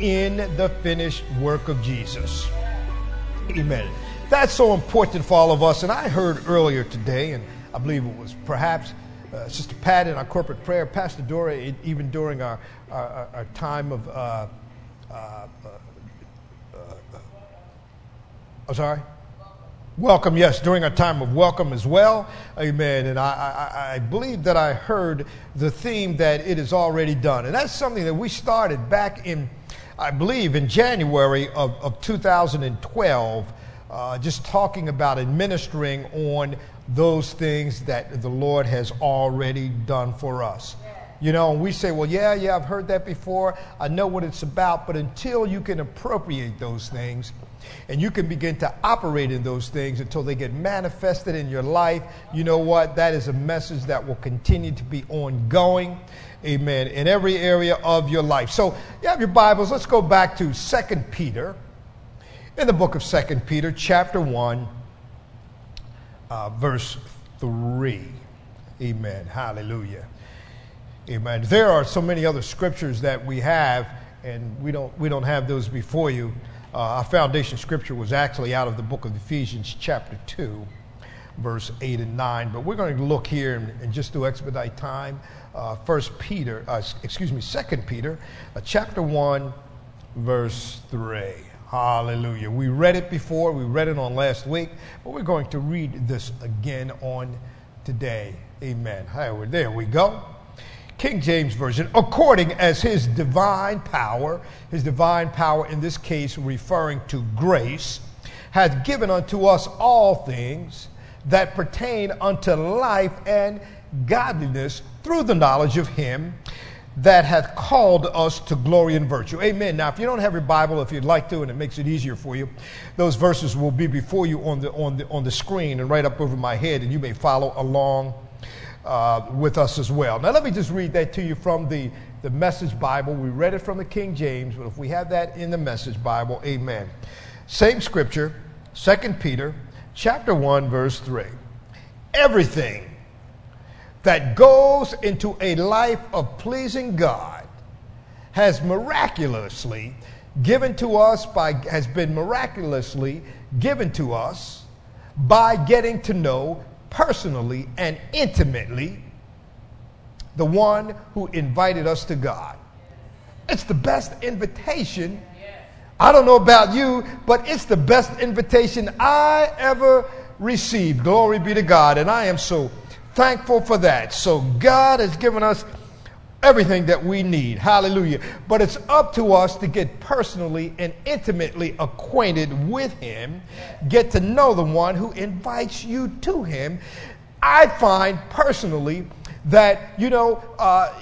in the finished work of Jesus. Amen. That's so important for all of us. And I heard earlier today, and I believe it was perhaps uh, Sister Pat in our corporate prayer, Pastor Dora, even during our, our, our time of, uh, uh, uh, uh I'm sorry? Welcome, yes, during our time of welcome as well. Amen. And I, I, I, believe that I heard the theme that it is already done. And that's something that we started back in, I believe, in January of, of 2012, uh, just talking about administering on those things that the Lord has already done for us. You know, and we say, well, yeah, yeah, I've heard that before. I know what it's about. But until you can appropriate those things and you can begin to operate in those things until they get manifested in your life, you know what? That is a message that will continue to be ongoing. Amen. In every area of your life. So you have your Bibles. Let's go back to Second Peter. In the book of Second Peter, chapter 1, uh, verse 3. Amen. Hallelujah. Amen. There are so many other scriptures that we have, and we don't, we don't have those before you. Uh, our foundation scripture was actually out of the book of Ephesians, chapter 2, verse 8 and 9. But we're going to look here and, and just to expedite time. Uh, First Peter, uh, excuse me, Second Peter, uh, chapter 1, verse 3. Hallelujah. We read it before, we read it on last week, but we're going to read this again on today. Amen. There we go. King James Version, according as his divine power, his divine power in this case referring to grace, hath given unto us all things that pertain unto life and godliness through the knowledge of him that hath called us to glory and virtue. Amen. Now, if you don't have your Bible, if you'd like to, and it makes it easier for you, those verses will be before you on the, on the, on the screen and right up over my head, and you may follow along uh, with us as well. Now, let me just read that to you from the, the Message Bible. We read it from the King James, but if we have that in the Message Bible, amen. Same scripture, Second Peter chapter 1, verse 3. Everything that goes into a life of pleasing God has miraculously given to us by has been miraculously given to us by getting to know personally and intimately the one who invited us to God. It's the best invitation. I don't know about you, but it's the best invitation I ever received. Glory be to God. And I am so thankful for that. So God has given us everything that we need. Hallelujah. But it's up to us to get personally and intimately acquainted with Him, get to know the one who invites you to Him. I find personally that, you know, uh,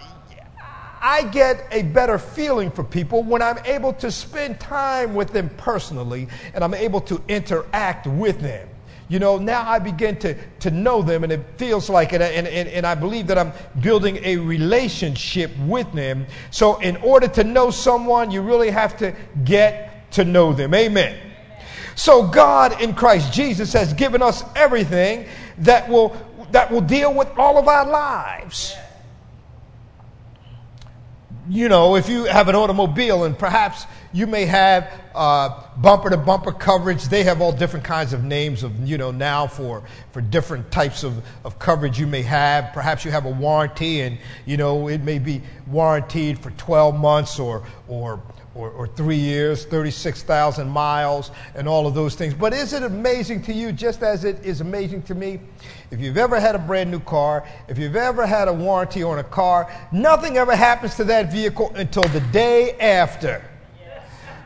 I get a better feeling for people when I'm able to spend time with them personally and I'm able to interact with them you know, now I begin to, to know them and it feels like it. And, and, and I believe that I'm building a relationship with them. So, in order to know someone, you really have to get to know them. Amen. So, God in Christ Jesus has given us everything that will, that will deal with all of our lives you know, if you have an automobile and perhaps you may have uh, bumper to bumper coverage, they have all different kinds of names of, you know, now for, for different types of, of coverage you may have. Perhaps you have a warranty and, you know, it may be warranted for 12 months or, or, or, or three years, 36,000 miles, and all of those things. But is it amazing to you, just as it is amazing to me? If you've ever had a brand new car, if you've ever had a warranty on a car, nothing ever happens to that vehicle until the day after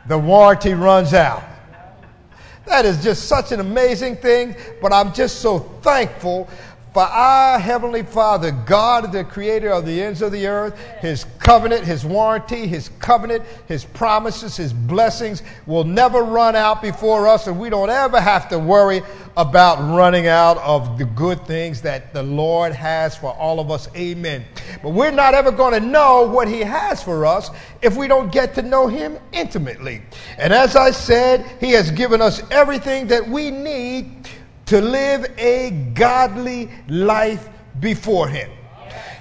the warranty runs out. That is just such an amazing thing, but I'm just so thankful for our Heavenly Father, God, the creator of the ends of the earth, His covenant, His warranty, His covenant, His promises, His blessings will never run out before us, and we don't ever have to worry about running out of the good things that the Lord has for all of us. Amen. But we're not ever going to know what He has for us if we don't get to know Him intimately. And as I said, He has given us everything that we need to live a godly life before Him.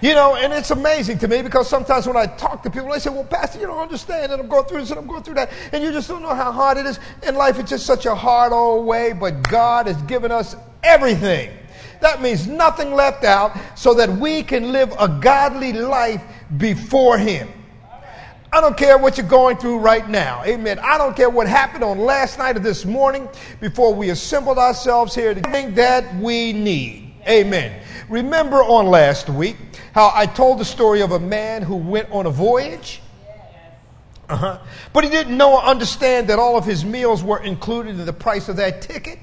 You know, and it's amazing to me because sometimes when I talk to people, they say, Well, Pastor, you don't understand, and I'm going through this and I'm going through that, and you just don't know how hard it is. In life, it's just such a hard old way, but God has given us everything. That means nothing left out so that we can live a godly life before Him. I don't care what you're going through right now. Amen. I don't care what happened on last night or this morning before we assembled ourselves here to think that we need. Amen. Remember on last week how I told the story of a man who went on a voyage? Uh-huh. But he didn't know or understand that all of his meals were included in the price of that ticket.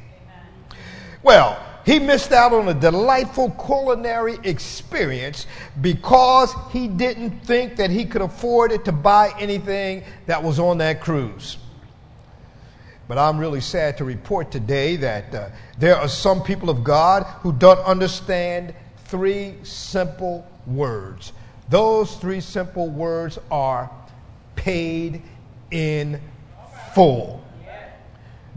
Well, he missed out on a delightful culinary experience because he didn't think that he could afford it to buy anything that was on that cruise. But I'm really sad to report today that uh, there are some people of God who don't understand three simple words. Those three simple words are paid in full.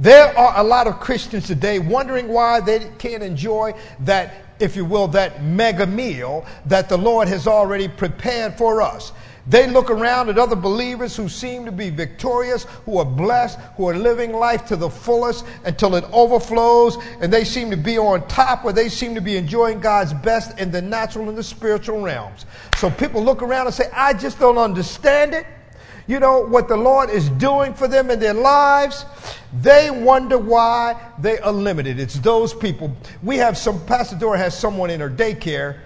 There are a lot of Christians today wondering why they can't enjoy that, if you will, that mega meal that the Lord has already prepared for us. They look around at other believers who seem to be victorious, who are blessed, who are living life to the fullest until it overflows, and they seem to be on top or they seem to be enjoying God's best in the natural and the spiritual realms. So people look around and say, I just don't understand it you know, what the Lord is doing for them in their lives, they wonder why they are limited. It's those people. We have some, Pastor Dora has someone in her daycare,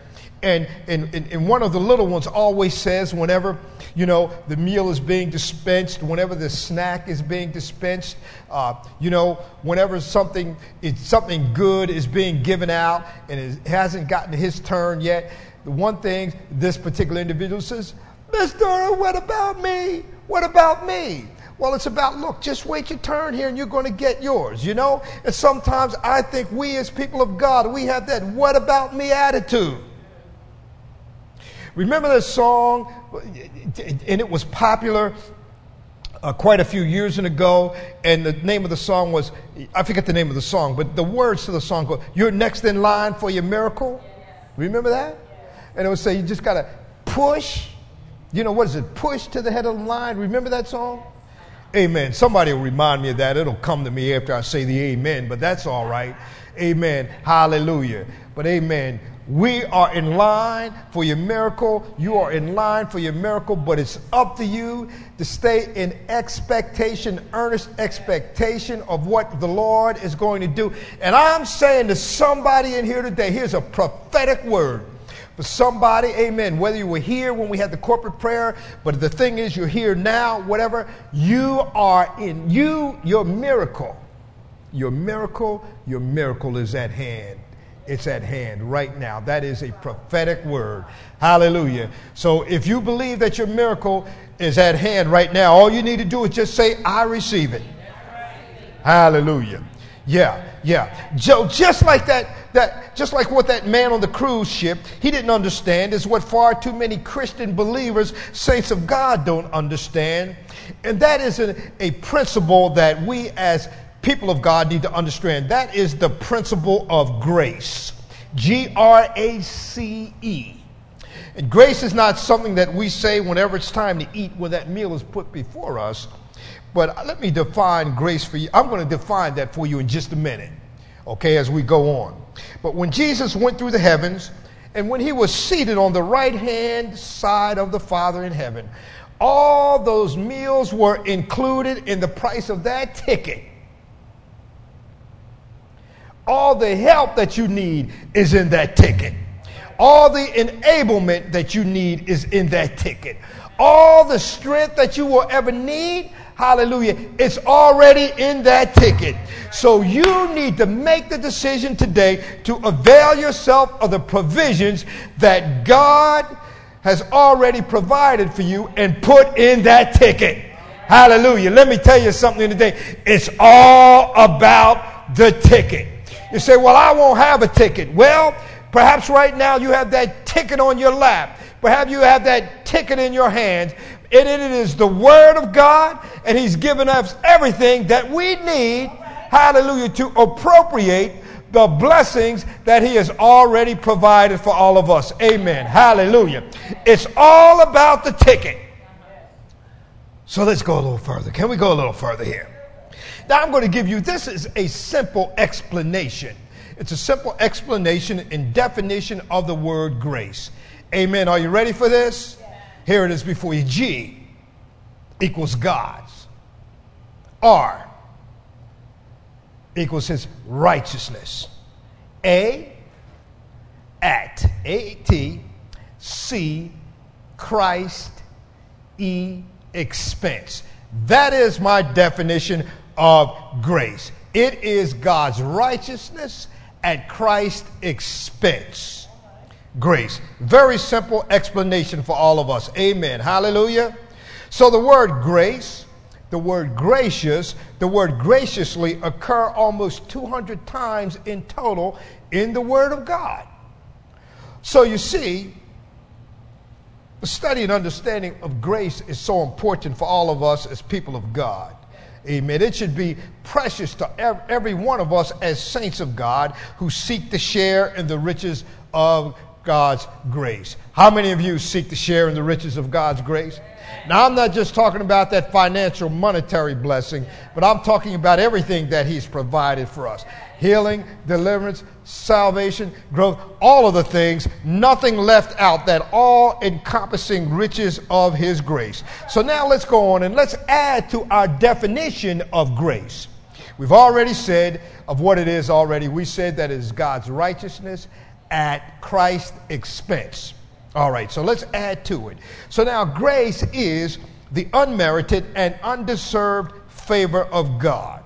and, and, and one of the little ones always says, whenever, you know, the meal is being dispensed, whenever the snack is being dispensed, uh, you know, whenever something, it's something good is being given out and it hasn't gotten his turn yet, the one thing this particular individual says, Mr. What about me? What about me? Well, it's about, look, just wait your turn here and you're going to get yours, you know? And sometimes I think we as people of God, we have that what about me attitude. Remember that song? And it was popular uh, quite a few years ago. And the name of the song was, I forget the name of the song, but the words to the song go, You're next in line for your miracle. Remember that? And it would say, You just got to push you know, what is it? Push to the head of the line. Remember that song? Amen. Somebody will remind me of that. It'll come to me after I say the amen, but that's all right. Amen. Hallelujah. But amen. We are in line for your miracle. You are in line for your miracle, but it's up to you to stay in expectation, earnest expectation of what the Lord is going to do. And I'm saying to somebody in here today, here's a prophetic word for somebody, amen. Whether you were here when we had the corporate prayer, but the thing is, you're here now, whatever, you are in you, your miracle. Your miracle, your miracle is at hand. It's at hand right now. That is a prophetic word. Hallelujah. So if you believe that your miracle is at hand right now, all you need to do is just say, I receive it. Hallelujah. Yeah, yeah. Joe, just like that, that, just like what that man on the cruise ship, he didn't understand is what far too many Christian believers, saints of God, don't understand. And that is a, a principle that we as people of God need to understand. That is the principle of grace. G R A C E. And grace is not something that we say whenever it's time to eat when that meal is put before us. But let me define grace for you. I'm going to define that for you in just a minute, okay, as we go on. But when Jesus went through the heavens, and when he was seated on the right hand side of the Father in heaven, all those meals were included in the price of that ticket. All the help that you need is in that ticket. All the enablement that you need is in that ticket. All the strength that you will ever need Hallelujah. It's already in that ticket. So you need to make the decision today to avail yourself of the provisions that God has already provided for you and put in that ticket. Hallelujah. Let me tell you something today. It's all about the ticket. You say, well, I won't have a ticket. Well, perhaps right now you have that ticket on your lap. Perhaps you have that ticket in your hands. And it is the Word of God, and He's given us everything that we need, hallelujah, to appropriate the blessings that He has already provided for all of us. Amen. Hallelujah. It's all about the ticket. So let's go a little further. Can we go a little further here? Now I'm going to give you this is a simple explanation. It's a simple explanation and definition of the word grace. Amen. Are you ready for this? Here it is before you. G equals God's. R equals his righteousness. A at A T C Christ E expense. That is my definition of grace. It is God's righteousness at Christ's expense. Grace. Very simple explanation for all of us. Amen. Hallelujah. So the word grace, the word gracious, the word graciously occur almost 200 times in total in the Word of God. So you see, the study and understanding of grace is so important for all of us as people of God. Amen. It should be precious to every one of us as saints of God who seek to share in the riches of God's grace. How many of you seek to share in the riches of God's grace? Now, I'm not just talking about that financial, monetary blessing, but I'm talking about everything that He's provided for us healing, deliverance, salvation, growth, all of the things, nothing left out, that all encompassing riches of His grace. So now let's go on and let's add to our definition of grace. We've already said of what it is already. We said that it is God's righteousness at Christ's expense. All right, so let's add to it. So now, grace is the unmerited and undeserved favor of God.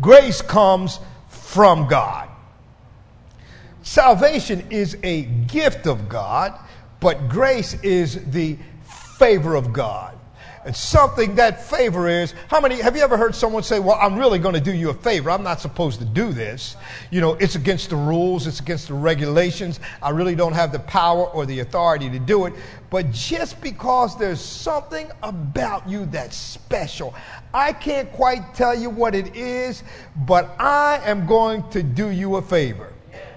Grace comes from God. Salvation is a gift of God, but grace is the favor of God. It's something that favor is. How many have you ever heard someone say, Well, I'm really going to do you a favor. I'm not supposed to do this. You know, it's against the rules, it's against the regulations. I really don't have the power or the authority to do it. But just because there's something about you that's special, I can't quite tell you what it is, but I am going to do you a favor.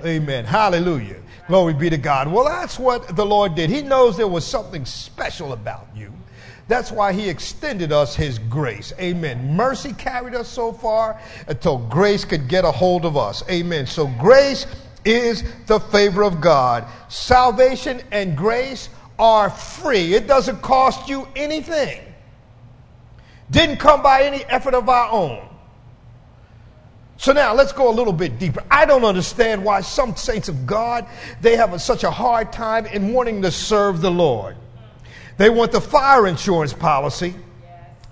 Amen. Hallelujah. Glory be to God. Well, that's what the Lord did. He knows there was something special about you. That's why he extended us his grace. Amen. Mercy carried us so far until grace could get a hold of us. Amen. So grace is the favor of God. Salvation and grace are free. It doesn't cost you anything. Didn't come by any effort of our own. So now let's go a little bit deeper. I don't understand why some saints of God they have a, such a hard time in wanting to serve the Lord. They want the fire insurance policy.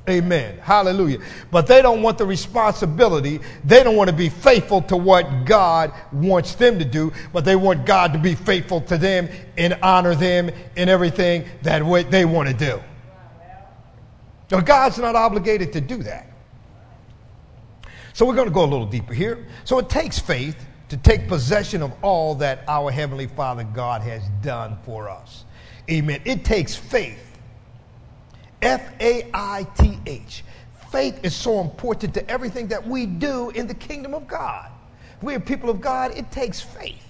Amen. Hallelujah. But they don't want the responsibility. They don't want to be faithful to what God wants them to do, but they want God to be faithful to them and honor them in everything that they want to do. So God's not obligated to do that. So we're going to go a little deeper here. So it takes faith to take possession of all that our Heavenly Father God has done for us. Amen. It takes faith. F A I T H. Faith is so important to everything that we do in the kingdom of God. We are people of God, it takes faith.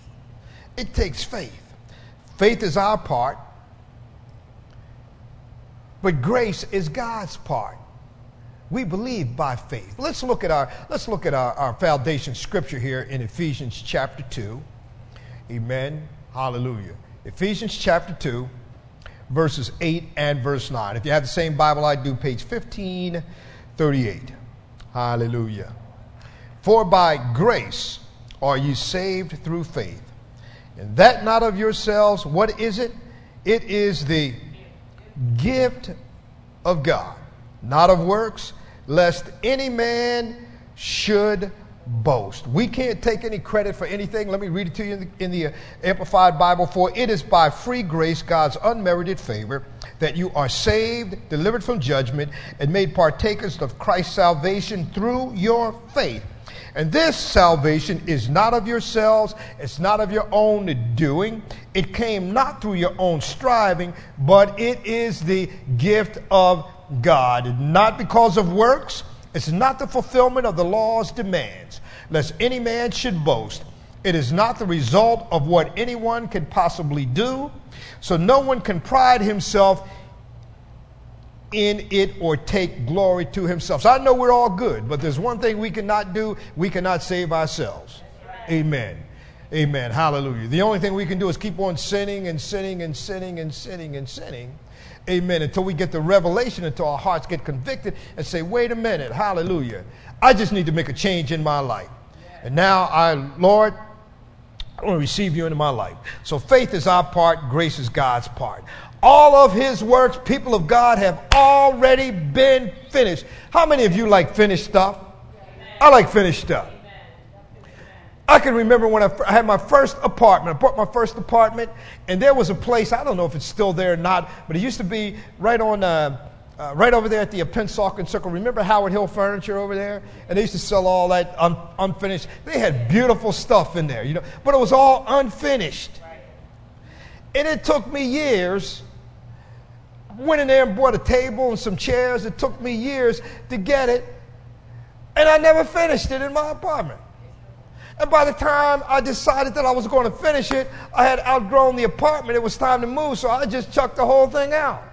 It takes faith. Faith is our part, but grace is God's part. We believe by faith. Let's look at our let's look at our, our foundation scripture here in Ephesians chapter 2. Amen. Hallelujah. Ephesians chapter 2 verses 8 and verse 9. If you have the same Bible I do, page 1538. Hallelujah. For by grace are you saved through faith. And that not of yourselves. What is it? It is the gift of God, not of works, lest any man should boast. We can't take any credit for anything. Let me read it to you in the, in the uh, Amplified Bible. For it is by free grace, God's unmerited favor, that you are saved, delivered from judgment, and made partakers of Christ's salvation through your faith. And this salvation is not of yourselves, it's not of your own doing. It came not through your own striving, but it is the gift of God. Not because of works, it's not the fulfillment of the law's demands, lest any man should boast. It is not the result of what anyone can possibly do, so no one can pride himself in it or take glory to himself. So I know we're all good, but there's one thing we cannot do we cannot save ourselves. Amen. Amen. Hallelujah. The only thing we can do is keep on sinning and sinning and sinning and sinning and sinning. Amen. Until we get the revelation, until our hearts get convicted and say, wait a minute. Hallelujah. I just need to make a change in my life. And now I, Lord, I want to receive you into my life. So faith is our part, grace is God's part. All of his works, people of God, have already been finished. How many of you like finished stuff? I like finished stuff. I can remember when I had my first apartment. I bought my first apartment, and there was a place, I don't know if it's still there or not, but it used to be right on. Uh, uh, right over there at the Pennsauken Circle. Remember Howard Hill Furniture over there? And they used to sell all that un- unfinished. They had beautiful stuff in there, you know, but it was all unfinished. And it took me years. Went in there and bought a table and some chairs. It took me years to get it, and I never finished it in my apartment. And by the time I decided that I was going to finish it, I had outgrown the apartment. It was time to move, so I just chucked the whole thing out.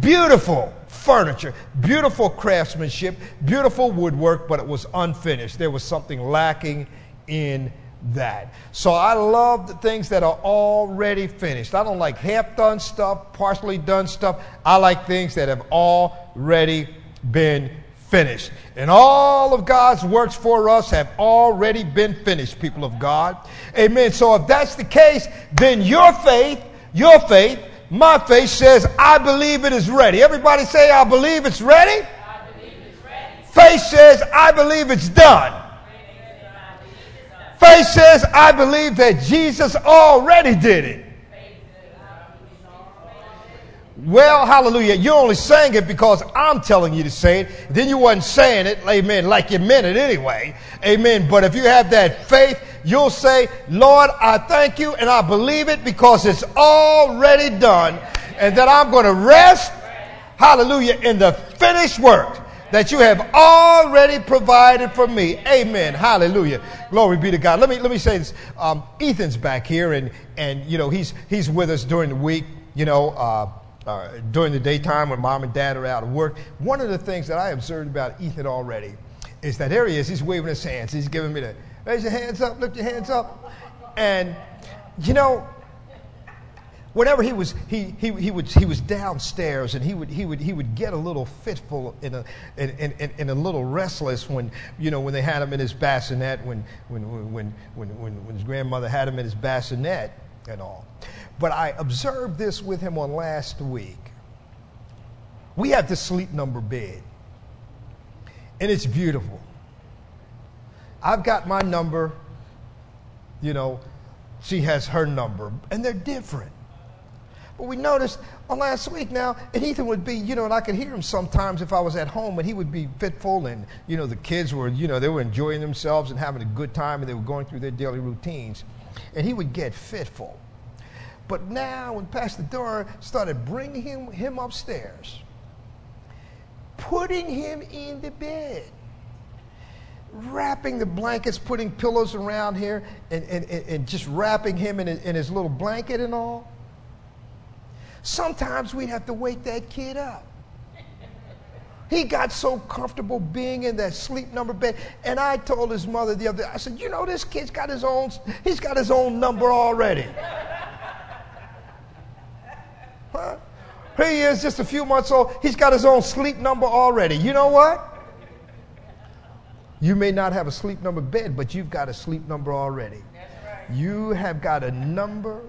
Beautiful furniture, beautiful craftsmanship, beautiful woodwork, but it was unfinished. There was something lacking in that. So I love the things that are already finished. I don't like half done stuff, partially done stuff. I like things that have already been finished. And all of God's works for us have already been finished, people of God. Amen. So if that's the case, then your faith, your faith, my faith says, I believe it is ready. Everybody say, I believe it's ready. Faith says, I believe it's done. Faith says, I believe that Jesus already did it. Well, hallelujah. You only saying it because I'm telling you to say it. Then you wasn't saying it, amen, like you meant it anyway. Amen. But if you have that faith, you'll say, Lord, I thank you and I believe it because it's already done. And that I'm going to rest, hallelujah, in the finished work that you have already provided for me. Amen. Hallelujah. Glory be to God. Let me let me say this. Um, Ethan's back here, and and you know he's he's with us during the week. You know. Uh, uh, during the daytime when mom and dad are out of work. One of the things that I observed about Ethan already is that there he is. He's waving his hands. He's giving me the raise your hands up, lift your hands up. And, you know, whenever he was he, he, he would he was downstairs and he would he would he would get a little fitful in a in, in, in a little restless when you know when they had him in his bassinet when when when when when, when his grandmother had him in his bassinet and all. But I observed this with him on last week. We have the sleep number bed, and it's beautiful. I've got my number, you know, she has her number, and they're different. But we noticed on last week now, and Ethan would be, you know, and I could hear him sometimes if I was at home, and he would be fitful, and, you know, the kids were, you know, they were enjoying themselves and having a good time, and they were going through their daily routines. And he would get fitful. But now, when Pastor Dora started bringing him, him upstairs, putting him in the bed, wrapping the blankets, putting pillows around here, and, and, and just wrapping him in, in his little blanket and all, sometimes we'd have to wake that kid up. He got so comfortable being in that sleep number bed. And I told his mother the other day, I said, you know, this kid's got his own, he's got his own number already. Huh? Here he is, just a few months old. He's got his own sleep number already. You know what? You may not have a sleep number bed, but you've got a sleep number already. Right. You have got a number.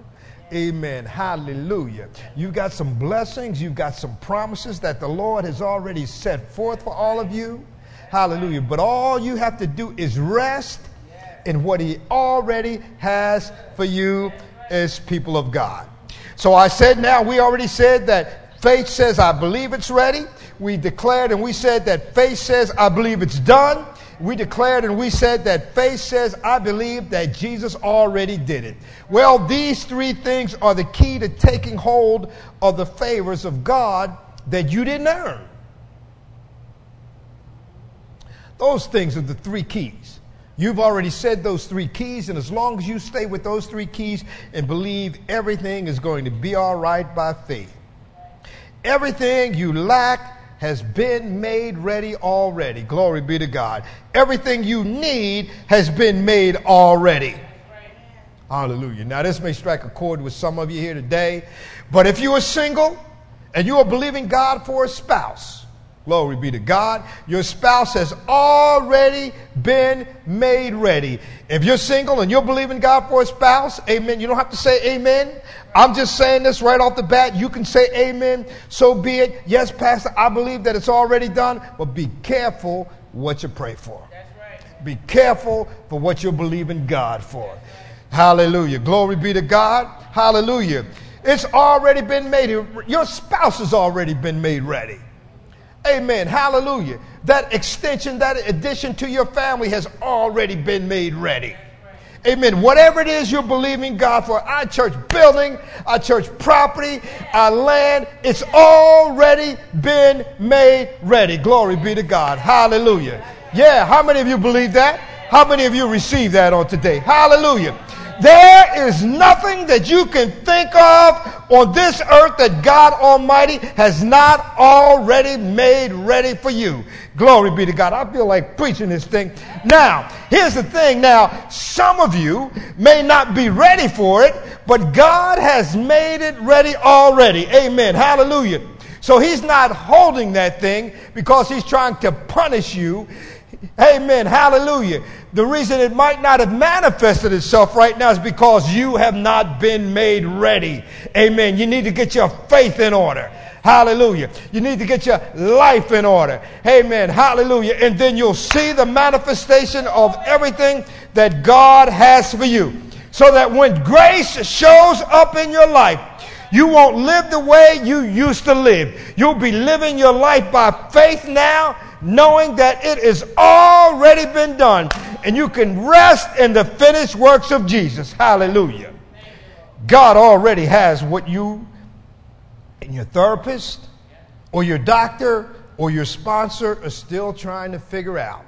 Amen. Hallelujah. You've got some blessings. You've got some promises that the Lord has already set forth for all of you. Hallelujah. But all you have to do is rest in what He already has for you as people of God. So I said now, we already said that faith says, I believe it's ready. We declared and we said that faith says, I believe it's done. We declared and we said that faith says, I believe that Jesus already did it. Well, these three things are the key to taking hold of the favors of God that you didn't earn. Those things are the three keys. You've already said those three keys, and as long as you stay with those three keys and believe everything is going to be all right by faith, everything you lack has been made ready already. Glory be to God. Everything you need has been made already. Hallelujah. Now, this may strike a chord with some of you here today, but if you are single and you are believing God for a spouse, Glory be to God. Your spouse has already been made ready. If you're single and you're believing God for a spouse, amen. You don't have to say amen. I'm just saying this right off the bat. You can say amen. So be it. Yes, Pastor, I believe that it's already done, but be careful what you pray for. Right. Be careful for what you're believing God for. Hallelujah. Glory be to God. Hallelujah. It's already been made. Your spouse has already been made ready. Amen. Hallelujah. That extension, that addition to your family has already been made ready. Amen. Whatever it is you're believing God for, our church building, our church property, our land, it's already been made ready. Glory be to God. Hallelujah. Yeah, how many of you believe that? How many of you receive that on today? Hallelujah. There is nothing that you can think of on this earth that God Almighty has not already made ready for you. Glory be to God. I feel like preaching this thing. Now, here's the thing. Now, some of you may not be ready for it, but God has made it ready already. Amen. Hallelujah. So he's not holding that thing because he's trying to punish you. Amen. Hallelujah. The reason it might not have manifested itself right now is because you have not been made ready. Amen. You need to get your faith in order. Hallelujah. You need to get your life in order. Amen. Hallelujah. And then you'll see the manifestation of everything that God has for you. So that when grace shows up in your life, you won't live the way you used to live. You'll be living your life by faith now knowing that it has already been done and you can rest in the finished works of Jesus. Hallelujah. God already has what you and your therapist or your doctor or your sponsor are still trying to figure out.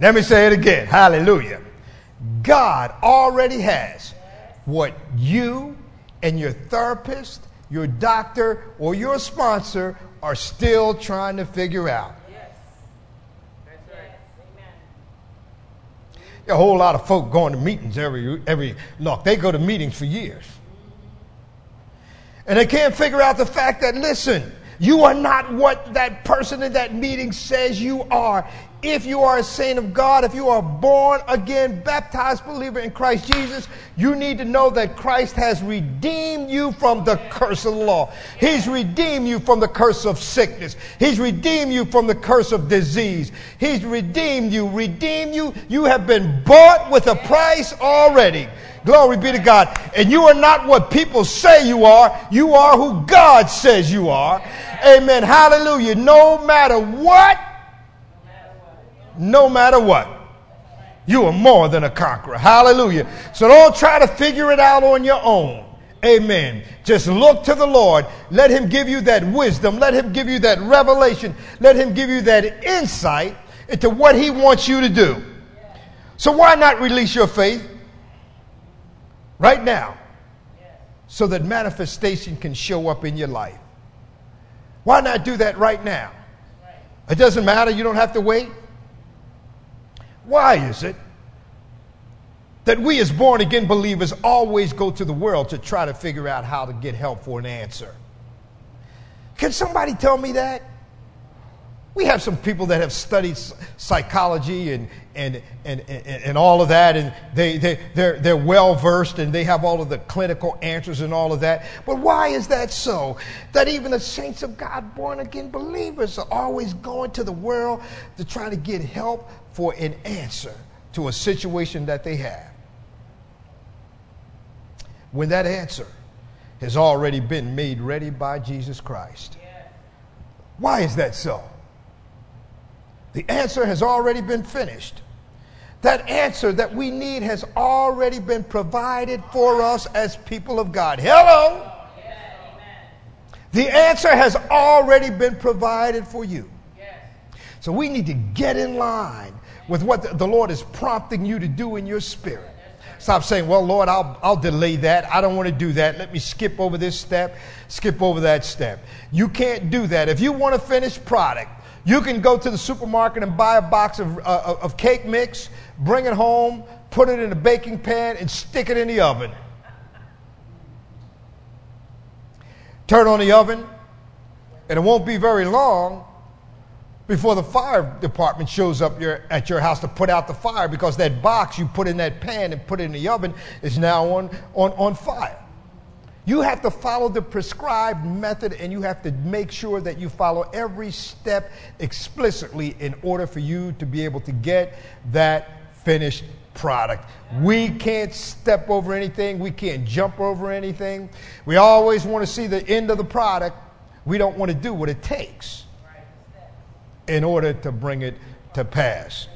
Let me say it again. Hallelujah. God already has what you and your therapist your doctor, or your sponsor are still trying to figure out. Yes. That's right. A whole lot of folk going to meetings every, every look. They go to meetings for years. And they can't figure out the fact that, listen, you are not what that person in that meeting says you are. If you are a saint of God, if you are born again, baptized believer in Christ Jesus, you need to know that Christ has redeemed you from the curse of the law. He's redeemed you from the curse of sickness. He's redeemed you from the curse of disease. He's redeemed you, redeemed you. You have been bought with a price already. Glory be to God. And you are not what people say you are. You are who God says you are. Amen. Hallelujah. No matter what, no matter what, you are more than a conqueror. Hallelujah. So don't try to figure it out on your own. Amen. Just look to the Lord. Let Him give you that wisdom. Let Him give you that revelation. Let Him give you that insight into what He wants you to do. So why not release your faith right now so that manifestation can show up in your life? Why not do that right now? It doesn't matter. You don't have to wait. Why is it that we as born again believers always go to the world to try to figure out how to get help for an answer? Can somebody tell me that? We have some people that have studied psychology and, and, and, and, and all of that, and they, they, they're, they're well versed and they have all of the clinical answers and all of that. But why is that so? That even the saints of God, born again believers, are always going to the world to try to get help for an answer to a situation that they have. When that answer has already been made ready by Jesus Christ. Why is that so? The answer has already been finished. That answer that we need has already been provided for us as people of God. Hello? The answer has already been provided for you. So we need to get in line with what the Lord is prompting you to do in your spirit. Stop saying, Well, Lord, I'll, I'll delay that. I don't want to do that. Let me skip over this step, skip over that step. You can't do that. If you want a finished product, you can go to the supermarket and buy a box of, uh, of cake mix, bring it home, put it in a baking pan, and stick it in the oven. Turn on the oven, and it won't be very long before the fire department shows up your, at your house to put out the fire because that box you put in that pan and put in the oven is now on, on, on fire. You have to follow the prescribed method and you have to make sure that you follow every step explicitly in order for you to be able to get that finished product. We can't step over anything, we can't jump over anything. We always want to see the end of the product. We don't want to do what it takes in order to bring it to pass.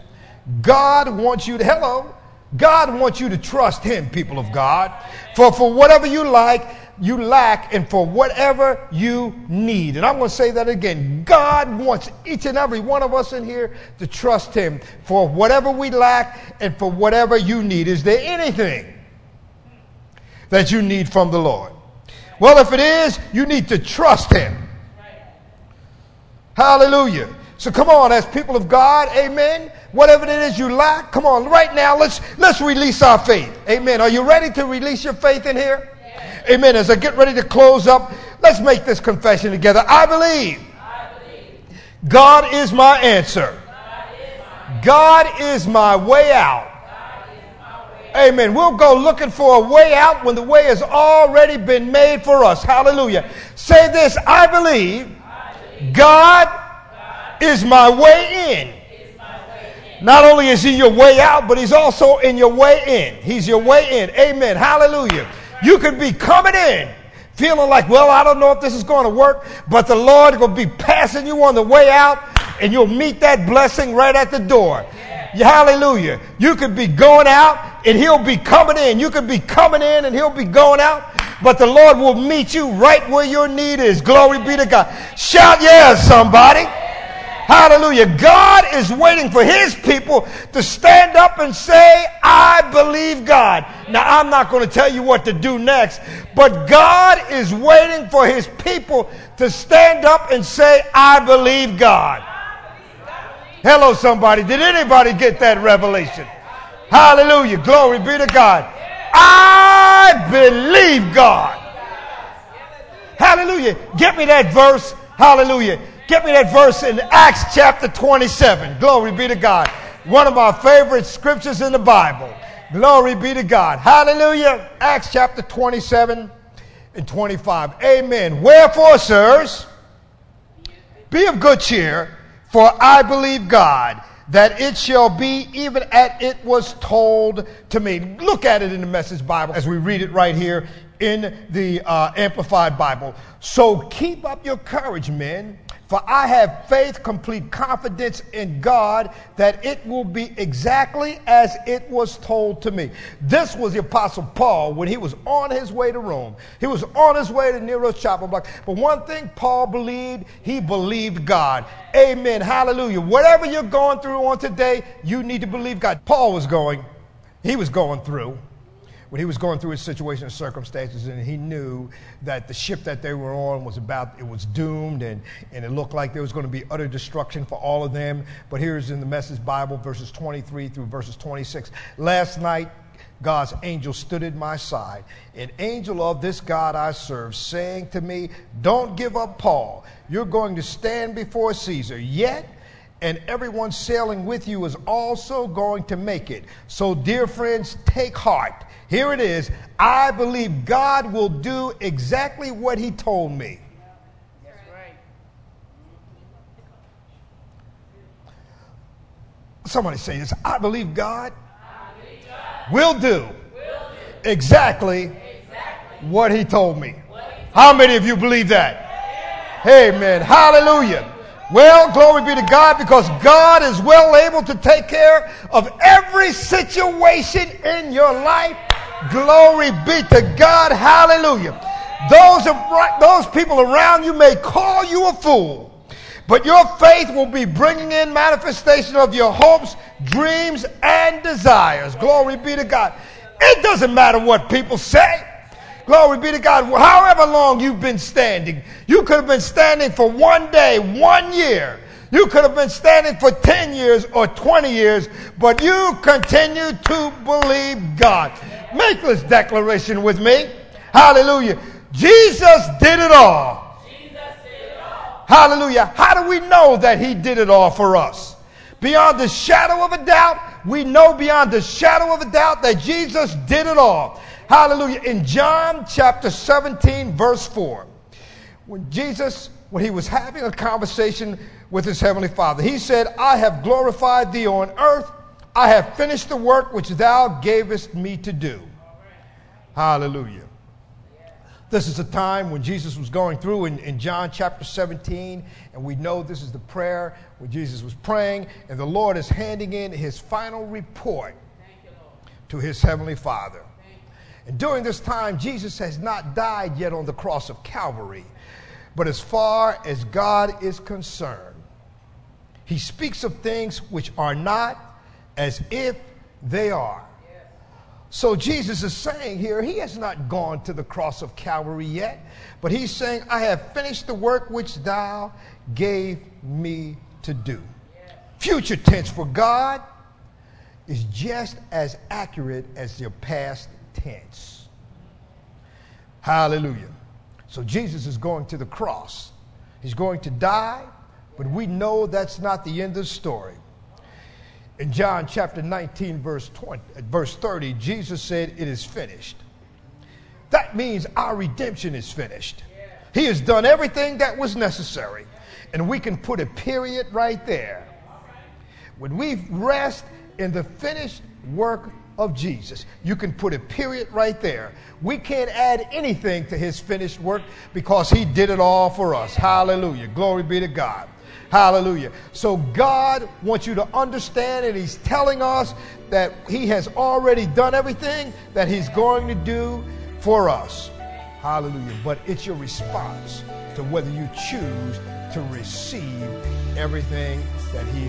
God wants you to, hello, God wants you to trust Him, people of God. For, for whatever you like, you lack, and for whatever you need. And I'm going to say that again. God wants each and every one of us in here to trust Him for whatever we lack and for whatever you need. Is there anything that you need from the Lord? Well, if it is, you need to trust Him. Hallelujah. So come on, as people of God, amen. Whatever it is you lack, come on, right now, let's let's release our faith. Amen. Are you ready to release your faith in here? Amen. As I get ready to close up, let's make this confession together. I believe, I believe. God is my answer. God is my way out. Amen. We'll go looking for a way out when the way has already been made for us. Hallelujah. Say this I believe, God is my way in. Not only is he your way out, but he's also in your way in. He's your way in. Amen. Hallelujah. You could be coming in feeling like, well, I don't know if this is going to work, but the Lord will be passing you on the way out and you'll meet that blessing right at the door. Hallelujah. You could be going out and he'll be coming in. You could be coming in and he'll be going out, but the Lord will meet you right where your need is. Glory be to God. Shout yes, somebody. Hallelujah. God is waiting for his people to stand up and say, I believe God. Now, I'm not going to tell you what to do next, but God is waiting for his people to stand up and say, I believe God. Hello, somebody. Did anybody get that revelation? Hallelujah. Glory be to God. I believe God. Hallelujah. Get me that verse. Hallelujah. Get me that verse in Acts chapter 27. Glory be to God. One of my favorite scriptures in the Bible. Glory be to God. Hallelujah. Acts chapter 27 and 25. Amen. Wherefore, sirs, be of good cheer, for I believe God that it shall be even as it was told to me. Look at it in the Message Bible as we read it right here in the uh, Amplified Bible. So keep up your courage, men. For I have faith, complete confidence in God that it will be exactly as it was told to me. This was the Apostle Paul when he was on his way to Rome. He was on his way to Nero's chopper block. But one thing Paul believed, he believed God. Amen. Hallelujah. Whatever you're going through on today, you need to believe God. Paul was going, he was going through when he was going through his situation and circumstances, and he knew that the ship that they were on was about, it was doomed, and, and it looked like there was going to be utter destruction for all of them. But here's in the Message Bible, verses 23 through verses 26. Last night, God's angel stood at my side, an angel of this God I serve, saying to me, Don't give up, Paul. You're going to stand before Caesar. Yet, and everyone sailing with you is also going to make it. So, dear friends, take heart. Here it is. I believe God will do exactly what He told me. Somebody say this. I believe God, will, do exactly what He told me. How many of you believe that? Amen. Hallelujah. Well, glory be to God because God is well able to take care of every situation in your life Glory be to God. Hallelujah. Those, those people around you may call you a fool. But your faith will be bringing in manifestation of your hopes, dreams, and desires. Glory be to God. It doesn't matter what people say. Glory be to God. However long you've been standing, you could have been standing for one day, one year. You could have been standing for 10 years or 20 years, but you continue to believe God. Make this declaration with me. Hallelujah. Jesus did it all. Did it all. Hallelujah. How do we know that He did it all for us? Beyond the shadow of a doubt, we know beyond the shadow of a doubt that Jesus did it all. Hallelujah. In John chapter 17, verse 4, when Jesus, when he was having a conversation with his heavenly Father, he said, I have glorified thee on earth. I have finished the work which thou gavest me to do. Hallelujah. This is a time when Jesus was going through in, in, John chapter 17, and we know this is the prayer when Jesus was praying, and the Lord is handing in his final report you, to his heavenly Father. And during this time, Jesus has not died yet on the cross of Calvary. But as far as God is concerned, he speaks of things which are not as if they are. So Jesus is saying here, he has not gone to the cross of Calvary yet, but he's saying, I have finished the work which thou gave me to do. Future tense for God is just as accurate as your past tense. Hallelujah. So Jesus is going to the cross. He's going to die, but we know that's not the end of the story. In John chapter 19, verse 20, uh, verse 30, Jesus said, It is finished. That means our redemption is finished. He has done everything that was necessary. And we can put a period right there. When we rest in the finished work of Jesus. You can put a period right there. We can't add anything to his finished work because he did it all for us. Hallelujah. Glory be to God. Hallelujah. So God wants you to understand, and He's telling us that He has already done everything that He's going to do for us. Hallelujah. But it's your response to whether you choose to receive everything that He